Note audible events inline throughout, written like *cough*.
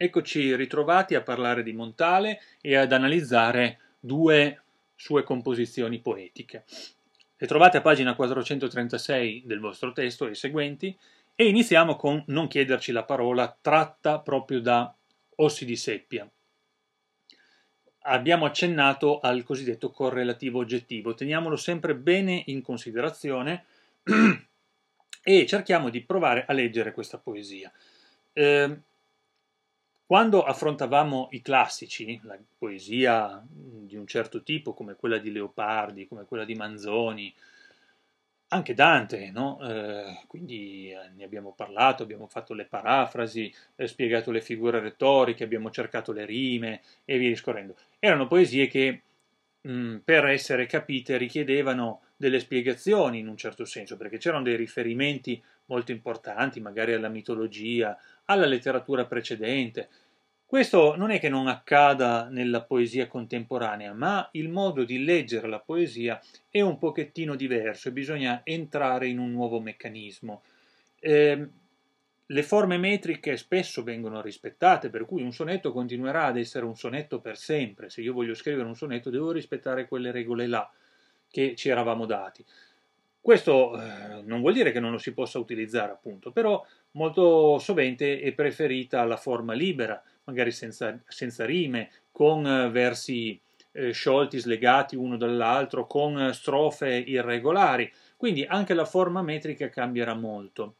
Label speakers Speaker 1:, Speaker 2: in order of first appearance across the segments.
Speaker 1: Eccoci ritrovati a parlare di Montale e ad analizzare due sue composizioni poetiche. Le trovate a pagina 436 del vostro testo e seguenti e iniziamo con Non chiederci la parola, tratta proprio da Ossi di Seppia. Abbiamo accennato al cosiddetto correlativo oggettivo, teniamolo sempre bene in considerazione *clears throat* e cerchiamo di provare a leggere questa poesia. Eh, quando affrontavamo i classici, la poesia di un certo tipo, come quella di Leopardi, come quella di Manzoni, anche Dante, no? eh, quindi eh, ne abbiamo parlato, abbiamo fatto le parafrasi, eh, spiegato le figure retoriche, abbiamo cercato le rime e via discorrendo. Erano poesie che mh, per essere capite richiedevano delle spiegazioni in un certo senso, perché c'erano dei riferimenti molto importanti, magari alla mitologia, alla letteratura precedente. Questo non è che non accada nella poesia contemporanea, ma il modo di leggere la poesia è un pochettino diverso e bisogna entrare in un nuovo meccanismo. Eh, le forme metriche spesso vengono rispettate, per cui un sonetto continuerà ad essere un sonetto per sempre. Se io voglio scrivere un sonetto devo rispettare quelle regole là che ci eravamo dati. Questo eh, non vuol dire che non lo si possa utilizzare, appunto, però molto sovente è preferita la forma libera, magari senza, senza rime, con eh, versi eh, sciolti, slegati uno dall'altro, con strofe irregolari. Quindi anche la forma metrica cambierà molto.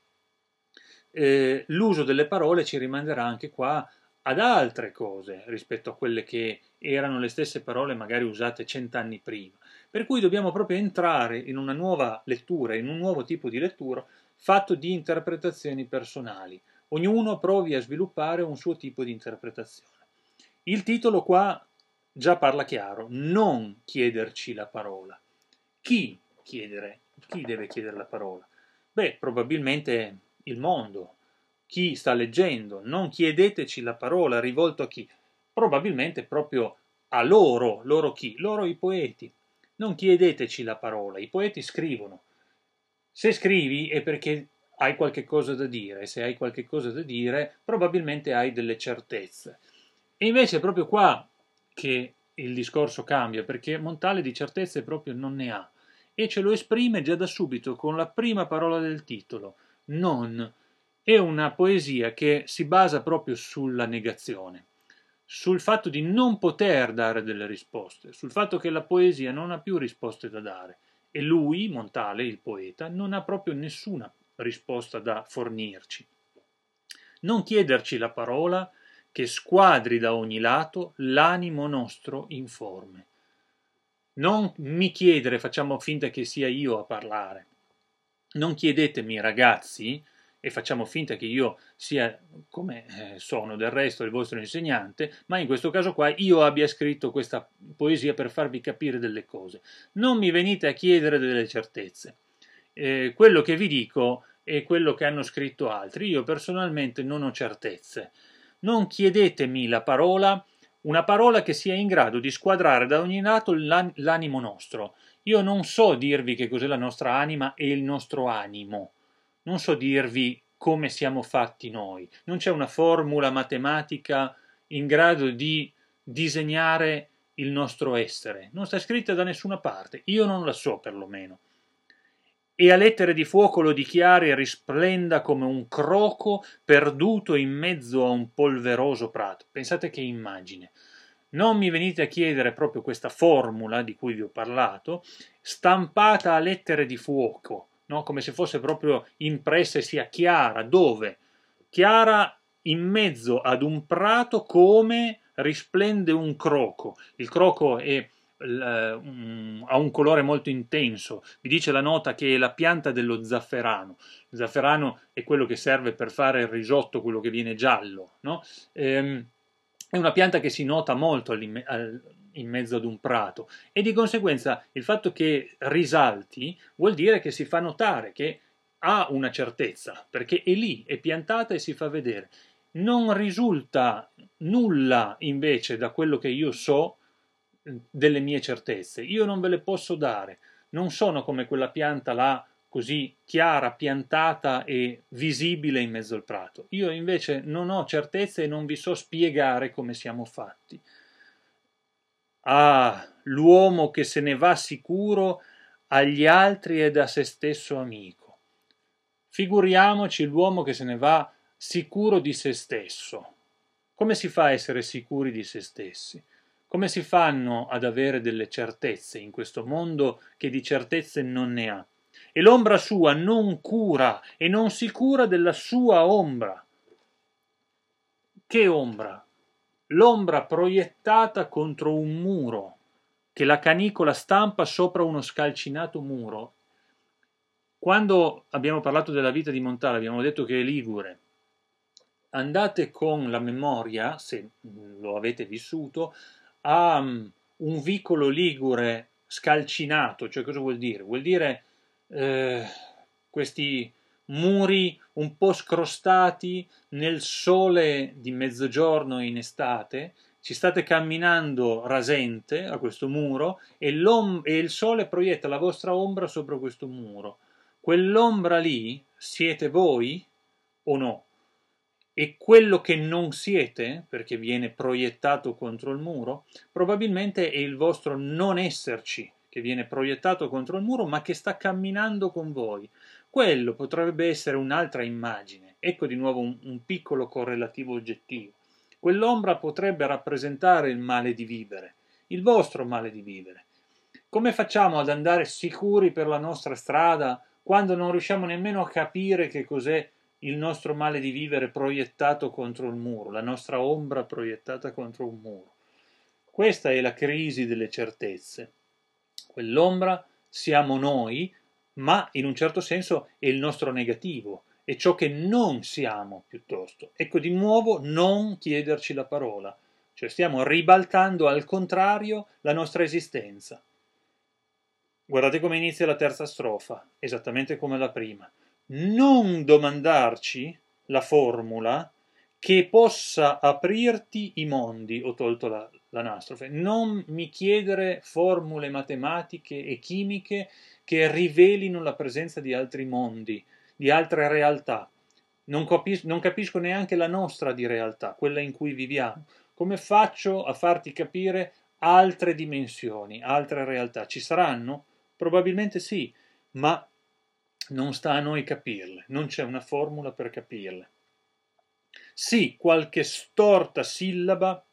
Speaker 1: Eh, l'uso delle parole ci rimanderà anche qua ad altre cose rispetto a quelle che erano le stesse parole magari usate cent'anni prima. Per cui dobbiamo proprio entrare in una nuova lettura, in un nuovo tipo di lettura fatto di interpretazioni personali. Ognuno provi a sviluppare un suo tipo di interpretazione. Il titolo qua già parla chiaro, non chiederci la parola. Chi chiedere? Chi deve chiedere la parola? Beh, probabilmente il mondo, chi sta leggendo, non chiedeteci la parola rivolto a chi? Probabilmente proprio a loro, loro chi? Loro i poeti. Non chiedeteci la parola, i poeti scrivono. Se scrivi è perché hai qualche cosa da dire, se hai qualche cosa da dire probabilmente hai delle certezze. E invece è proprio qua che il discorso cambia, perché Montale di certezze proprio non ne ha, e ce lo esprime già da subito con la prima parola del titolo, non. È una poesia che si basa proprio sulla negazione sul fatto di non poter dare delle risposte, sul fatto che la poesia non ha più risposte da dare e lui, Montale, il poeta, non ha proprio nessuna risposta da fornirci. Non chiederci la parola che squadri da ogni lato l'animo nostro informe. Non mi chiedere, facciamo finta che sia io a parlare. Non chiedetemi, ragazzi, e facciamo finta che io sia come eh, sono del resto il vostro insegnante, ma in questo caso qua io abbia scritto questa poesia per farvi capire delle cose. Non mi venite a chiedere delle certezze. Eh, quello che vi dico è quello che hanno scritto altri. Io personalmente non ho certezze. Non chiedetemi la parola, una parola che sia in grado di squadrare da ogni lato l'animo nostro. Io non so dirvi che cos'è la nostra anima e il nostro animo non so dirvi come siamo fatti noi, non c'è una formula matematica in grado di disegnare il nostro essere, non sta scritta da nessuna parte, io non la so perlomeno. E a lettere di fuoco lo dichiari risplenda come un croco perduto in mezzo a un polveroso prato. Pensate che immagine. Non mi venite a chiedere proprio questa formula di cui vi ho parlato, stampata a lettere di fuoco, no? come se fosse proprio impressa e sia chiara. Dove? Chiara in mezzo ad un prato come risplende un croco. Il croco è Um, ha un colore molto intenso. Vi dice la nota che è la pianta dello zafferano. Il zafferano è quello che serve per fare il risotto, quello che viene giallo. No? Ehm, è una pianta che si nota molto in mezzo ad un prato e di conseguenza il fatto che risalti vuol dire che si fa notare, che ha una certezza, perché è lì, è piantata e si fa vedere. Non risulta nulla invece da quello che io so delle mie certezze, io non ve le posso dare, non sono come quella pianta là così chiara, piantata e visibile in mezzo al prato. Io invece non ho certezze e non vi so spiegare come siamo fatti. Ah, l'uomo che se ne va sicuro agli altri ed a se stesso amico. Figuriamoci l'uomo che se ne va sicuro di se stesso. Come si fa a essere sicuri di se stessi? Come si fanno ad avere delle certezze in questo mondo che di certezze non ne ha? E l'ombra sua non cura e non si cura della sua ombra. Che ombra? L'ombra proiettata contro un muro che la canicola stampa sopra uno scalcinato muro. Quando abbiamo parlato della vita di Montale, abbiamo detto che è ligure. Andate con la memoria, se lo avete vissuto, a um, un vicolo ligure scalcinato, cioè cosa vuol dire? Vuol dire eh, questi muri un po' scrostati nel sole di mezzogiorno in estate, ci state camminando rasente a questo muro e, e, il sole proietta la vostra ombra sopra questo muro. Quell'ombra lì siete voi o no? e quello che non siete, perché viene proiettato contro il muro, probabilmente è il vostro non esserci che viene proiettato contro il muro, ma che sta camminando con voi. Quello potrebbe essere un'altra immagine. Ecco di nuovo un, un piccolo correlativo oggettivo. Quell'ombra potrebbe rappresentare il male di vivere, il vostro male di vivere. Come facciamo ad andare sicuri per la nostra strada quando non riusciamo nemmeno a capire che cos'è il nostro male di vivere proiettato contro il muro, la nostra ombra proiettata contro un muro. Questa è la crisi delle certezze. Quell'ombra siamo noi, ma in un certo senso è il nostro negativo, è ciò che non siamo piuttosto. Ecco di nuovo non chiederci la parola, cioè stiamo ribaltando al contrario la nostra esistenza. Guardate come inizia la terza strofa, esattamente come la prima non domandarci la formula che possa aprirti i mondi, ho tolto la, l'anastrofe, non mi chiedere formule matematiche e chimiche che rivelino la presenza di altri mondi, di altre realtà. Non, capis- non capisco neanche la nostra di realtà, quella in cui viviamo. Come faccio a farti capire altre dimensioni, altre realtà? Ci saranno? Probabilmente sì, ma non sta a noi capirle, non c'è una formula per capirle. Sì, qualche storta sillaba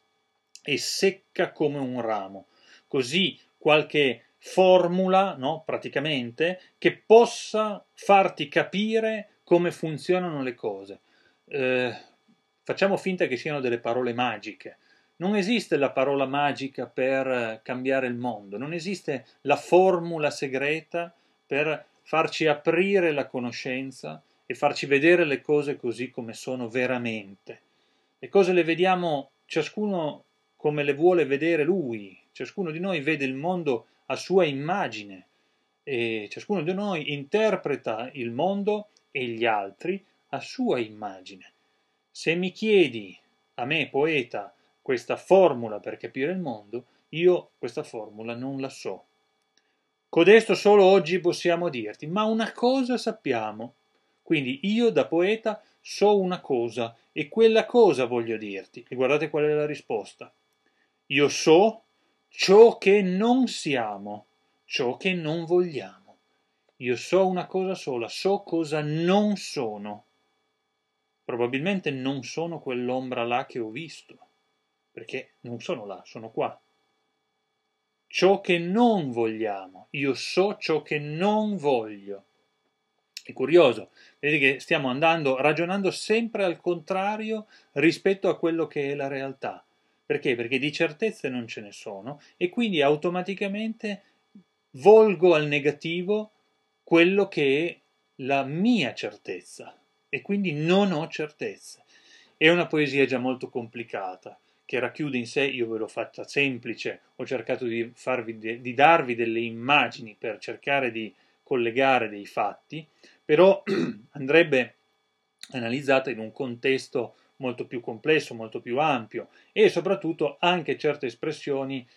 Speaker 1: è secca come un ramo, così qualche formula, no, praticamente, che possa farti capire come funzionano le cose. Eh, facciamo finta che siano delle parole magiche. Non esiste la parola magica per cambiare il mondo, non esiste la formula segreta per farci aprire la conoscenza e farci vedere le cose così come sono veramente. Le cose le vediamo ciascuno come le vuole vedere lui, ciascuno di noi vede il mondo a sua immagine e ciascuno di noi interpreta il mondo e gli altri a sua immagine. Se mi chiedi, a me poeta, questa formula per capire il mondo, io questa formula non la so. Codesto solo oggi possiamo dirti, ma una cosa sappiamo. Quindi io da poeta so una cosa e quella cosa voglio dirti. E guardate qual è la risposta. Io so ciò che non siamo, ciò che non vogliamo. Io so una cosa sola, so cosa non sono. Probabilmente non sono quell'ombra là che ho visto, perché non sono là, sono qua ciò che non vogliamo. Io so ciò che non voglio. È curioso, vedi che stiamo andando, ragionando sempre al contrario rispetto a quello che è la realtà. Perché? Perché di certezze non ce ne sono e quindi automaticamente volgo al negativo quello che è la mia certezza e quindi non ho certezze. È una poesia già molto complicata che racchiude in sé, io ve l'ho fatta semplice, ho cercato di, de, di darvi delle immagini per cercare di collegare dei fatti, però *clears throat* andrebbe analizzata in un contesto molto più complesso, molto più ampio e soprattutto anche certe espressioni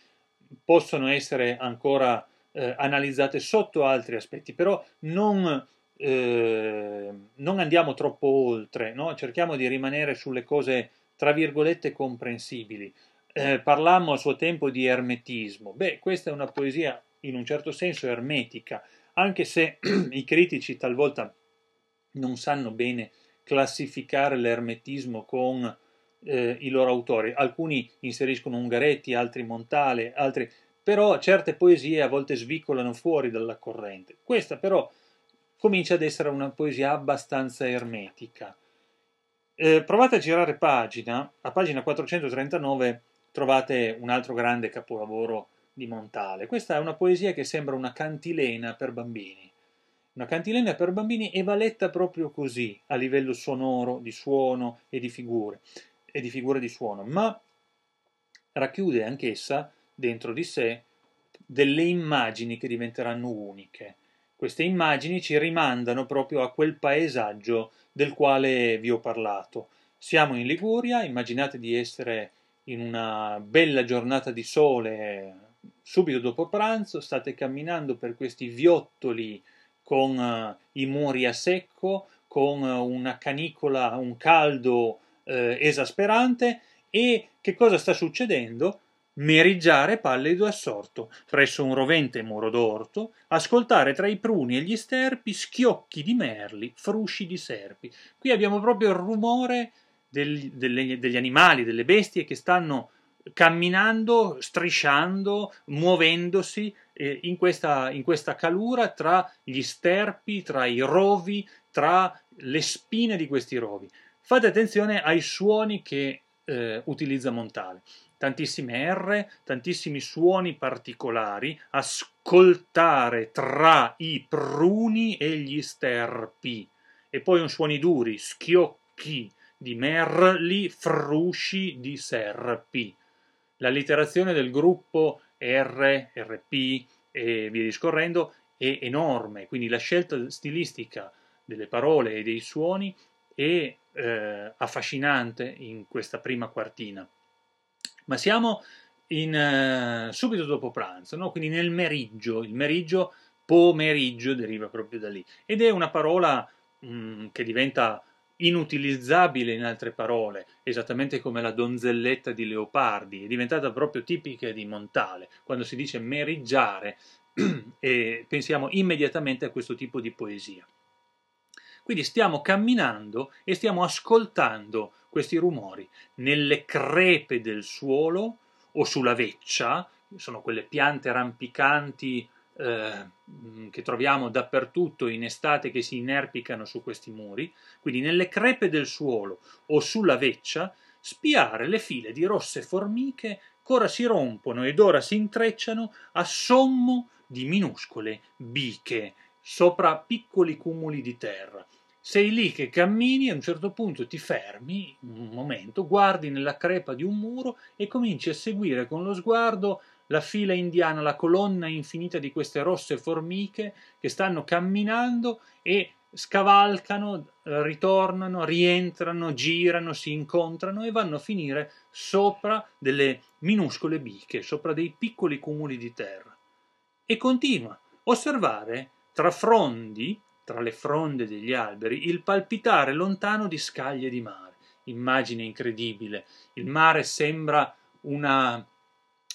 Speaker 1: possono essere ancora eh, analizzate sotto altri aspetti, però non eh, non andiamo troppo oltre, no? cerchiamo di rimanere sulle cose tra virgolette comprensibili. Eh, parlammo a suo tempo di ermetismo. Beh, questa è una poesia in un certo senso ermetica, anche se *clears throat* i critici talvolta non sanno bene classificare l'ermetismo con eh, i loro autori. Alcuni inseriscono Ungaretti, altri Montale, altri... però certe poesie a volte svicolano fuori dalla corrente. Questa però comincia ad essere una poesia abbastanza ermetica. Eh, provate a girare pagina, a pagina 439 trovate un altro grande capolavoro di Montale. Questa è una poesia che sembra una cantilena per bambini. Una cantilena per bambini e va letta proprio così, a livello sonoro, di suono e di figure, e di figure di suono, ma racchiude anch'essa dentro di sé delle immagini che diventeranno uniche. Queste immagini ci rimandano proprio a quel paesaggio del quale vi ho parlato. Siamo in Liguria, immaginate di essere in una bella giornata di sole subito dopo pranzo, state camminando per questi viottoli con uh, i muri a secco, con uh, una canicola, un caldo uh, esasperante e che cosa sta succedendo? Meriggiare pallido assorto presso un rovente muro d'orto, ascoltare tra i pruni e gli sterpi schiocchi di merli, frusci di serpi. Qui abbiamo proprio il rumore del, delle, degli animali, delle bestie che stanno camminando, strisciando, muovendosi eh, in, questa, in questa calura tra gli sterpi, tra i rovi, tra le spine di questi rovi. Fate attenzione ai suoni che eh, utilizza Montale. Tantissime R, tantissimi suoni particolari, ascoltare tra i pruni e gli sterpi. E poi un suoni duri, schiocchi di merli, frusci di serpi l'allitterazione del gruppo R, RP e via discorrendo è enorme, quindi la scelta stilistica delle parole e dei suoni è eh, affascinante in questa prima quartina. Ma siamo in, eh, subito dopo pranzo, no? quindi nel meriggio, il meriggio pomeriggio deriva proprio da lì ed è una parola mh, mm, che diventa inutilizzabile in altre parole, esattamente come la donzelletta di Leopardi, è diventata proprio tipica di Montale. Quando si dice meriggiare, *clears throat* e pensiamo immediatamente a questo tipo di poesia. Quindi stiamo camminando e stiamo ascoltando questi rumori nelle crepe del suolo o sulla veccia, sono quelle piante rampicanti eh, che troviamo dappertutto in estate che si inerpicano su questi muri, quindi nelle crepe del suolo o sulla veccia, spiare le file di rosse formiche che ora si rompono ed ora si intrecciano a sommo di minuscole biche sopra piccoli cumuli di terra. Sei lì che cammini, a un certo punto ti fermi un momento, guardi nella crepa di un muro e cominci a seguire con lo sguardo la fila indiana, la colonna infinita di queste rosse formiche che stanno camminando e scavalcano, ritornano, rientrano, girano, si incontrano e vanno a finire sopra delle minuscole biche, sopra dei piccoli cumuli di terra. E continua osservare tra frondi, tra le fronde degli alberi, il palpitare lontano di scaglie di mare. Immagine incredibile. Il mare sembra una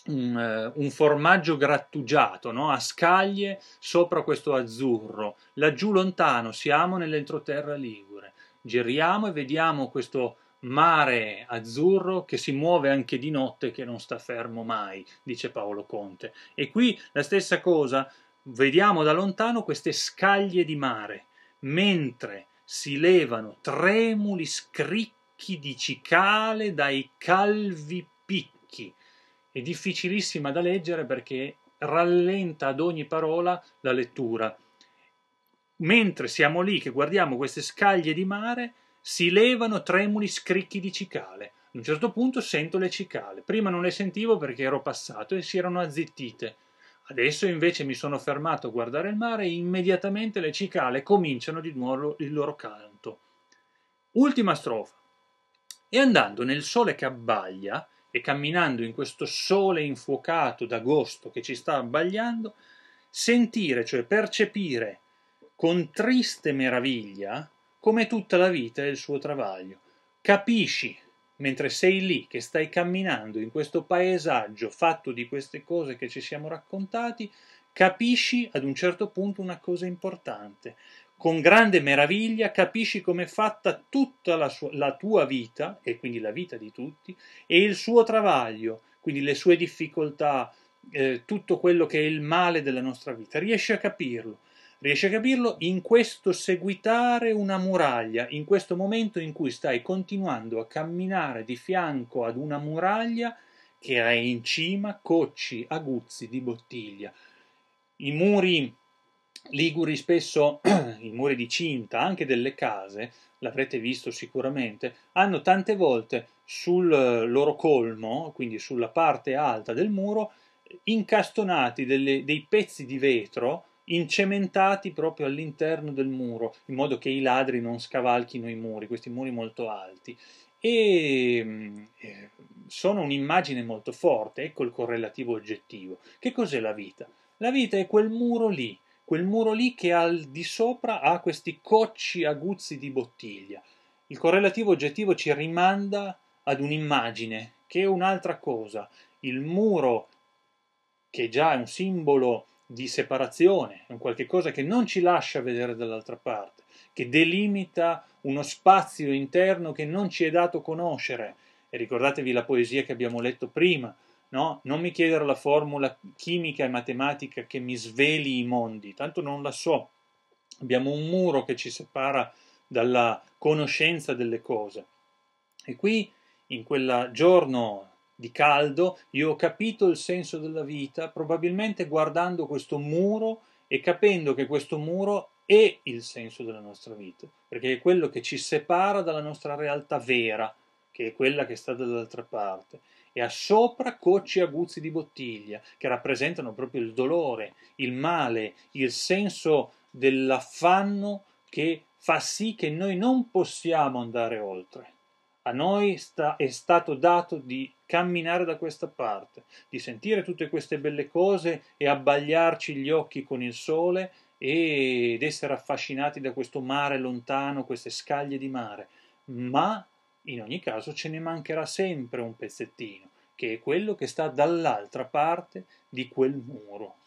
Speaker 1: un, uh, un, formaggio grattugiato no? a scaglie sopra questo azzurro. Laggiù lontano siamo nell'entroterra ligure. Giriamo e vediamo questo mare azzurro che si muove anche di notte, che non sta fermo mai, dice Paolo Conte. E qui la stessa cosa, vediamo da lontano queste scaglie di mare, mentre si levano tremuli scricchi di cicale dai calvi picchi è difficilissima da leggere perché rallenta ad ogni parola la lettura. Mentre siamo lì che guardiamo queste scaglie di mare, si levano tremuli scricchi di cicale. A un certo punto sento le cicale. Prima non le sentivo perché ero passato e si erano azzittite. Adesso invece mi sono fermato a guardare il mare e immediatamente le cicale cominciano di nuovo il loro canto. Ultima strofa. E andando nel sole che abbaglia, e camminando in questo sole infuocato d'agosto che ci sta abbagliando, sentire, cioè percepire con triste meraviglia come tutta la vita e il suo travaglio. Capisci, mentre sei lì che stai camminando in questo paesaggio fatto di queste cose che ci siamo raccontati, capisci ad un certo punto una cosa importante. Con grande meraviglia capisci come è fatta tutta la, sua, la tua vita, e quindi la vita di tutti, e il suo travaglio, quindi le sue difficoltà, eh, tutto quello che è il male della nostra vita. Riesci a capirlo. Riesci a capirlo in questo seguitare una muraglia, in questo momento in cui stai continuando a camminare di fianco ad una muraglia che ha in cima cocci aguzzi di bottiglia. I muri liguri spesso, *clears throat* i muri di cinta, anche delle case, l'avrete visto sicuramente, hanno tante volte sul loro colmo, quindi sulla parte alta del muro, incastonati delle, dei pezzi di vetro incementati proprio all'interno del muro, in modo che i ladri non scavalchino i muri, questi muri molto alti. E eh, sono un'immagine molto forte, ecco il correlativo oggettivo. Che cos'è la vita? La vita è quel muro lì, quel muro lì che al di sopra ha questi cocci aguzzi di bottiglia. Il correlativo oggettivo ci rimanda ad un'immagine che è un'altra cosa. Il muro, che già è un simbolo di separazione, è un qualche cosa che non ci lascia vedere dall'altra parte, che delimita uno spazio interno che non ci è dato conoscere. E ricordatevi la poesia che abbiamo letto prima, no? Non mi chiedere la formula chimica e matematica che mi sveli i mondi, tanto non la so. Abbiamo un muro che ci separa dalla conoscenza delle cose. E qui, in quel giorno di caldo, io ho capito il senso della vita probabilmente guardando questo muro e capendo che questo muro è il senso della nostra vita, perché è quello che ci separa dalla nostra realtà vera, che è quella che sta dall'altra parte e ha sopra cocci aguzzi di bottiglia che rappresentano proprio il dolore, il male, il senso dell'affanno che fa sì che noi non possiamo andare oltre. A noi sta, è stato dato di camminare da questa parte, di sentire tutte queste belle cose e abbagliarci gli occhi con il sole ed essere affascinati da questo mare lontano, queste scaglie di mare. Ma in ogni caso ce ne mancherà sempre un pezzettino, che è quello che sta dall'altra parte di quel muro.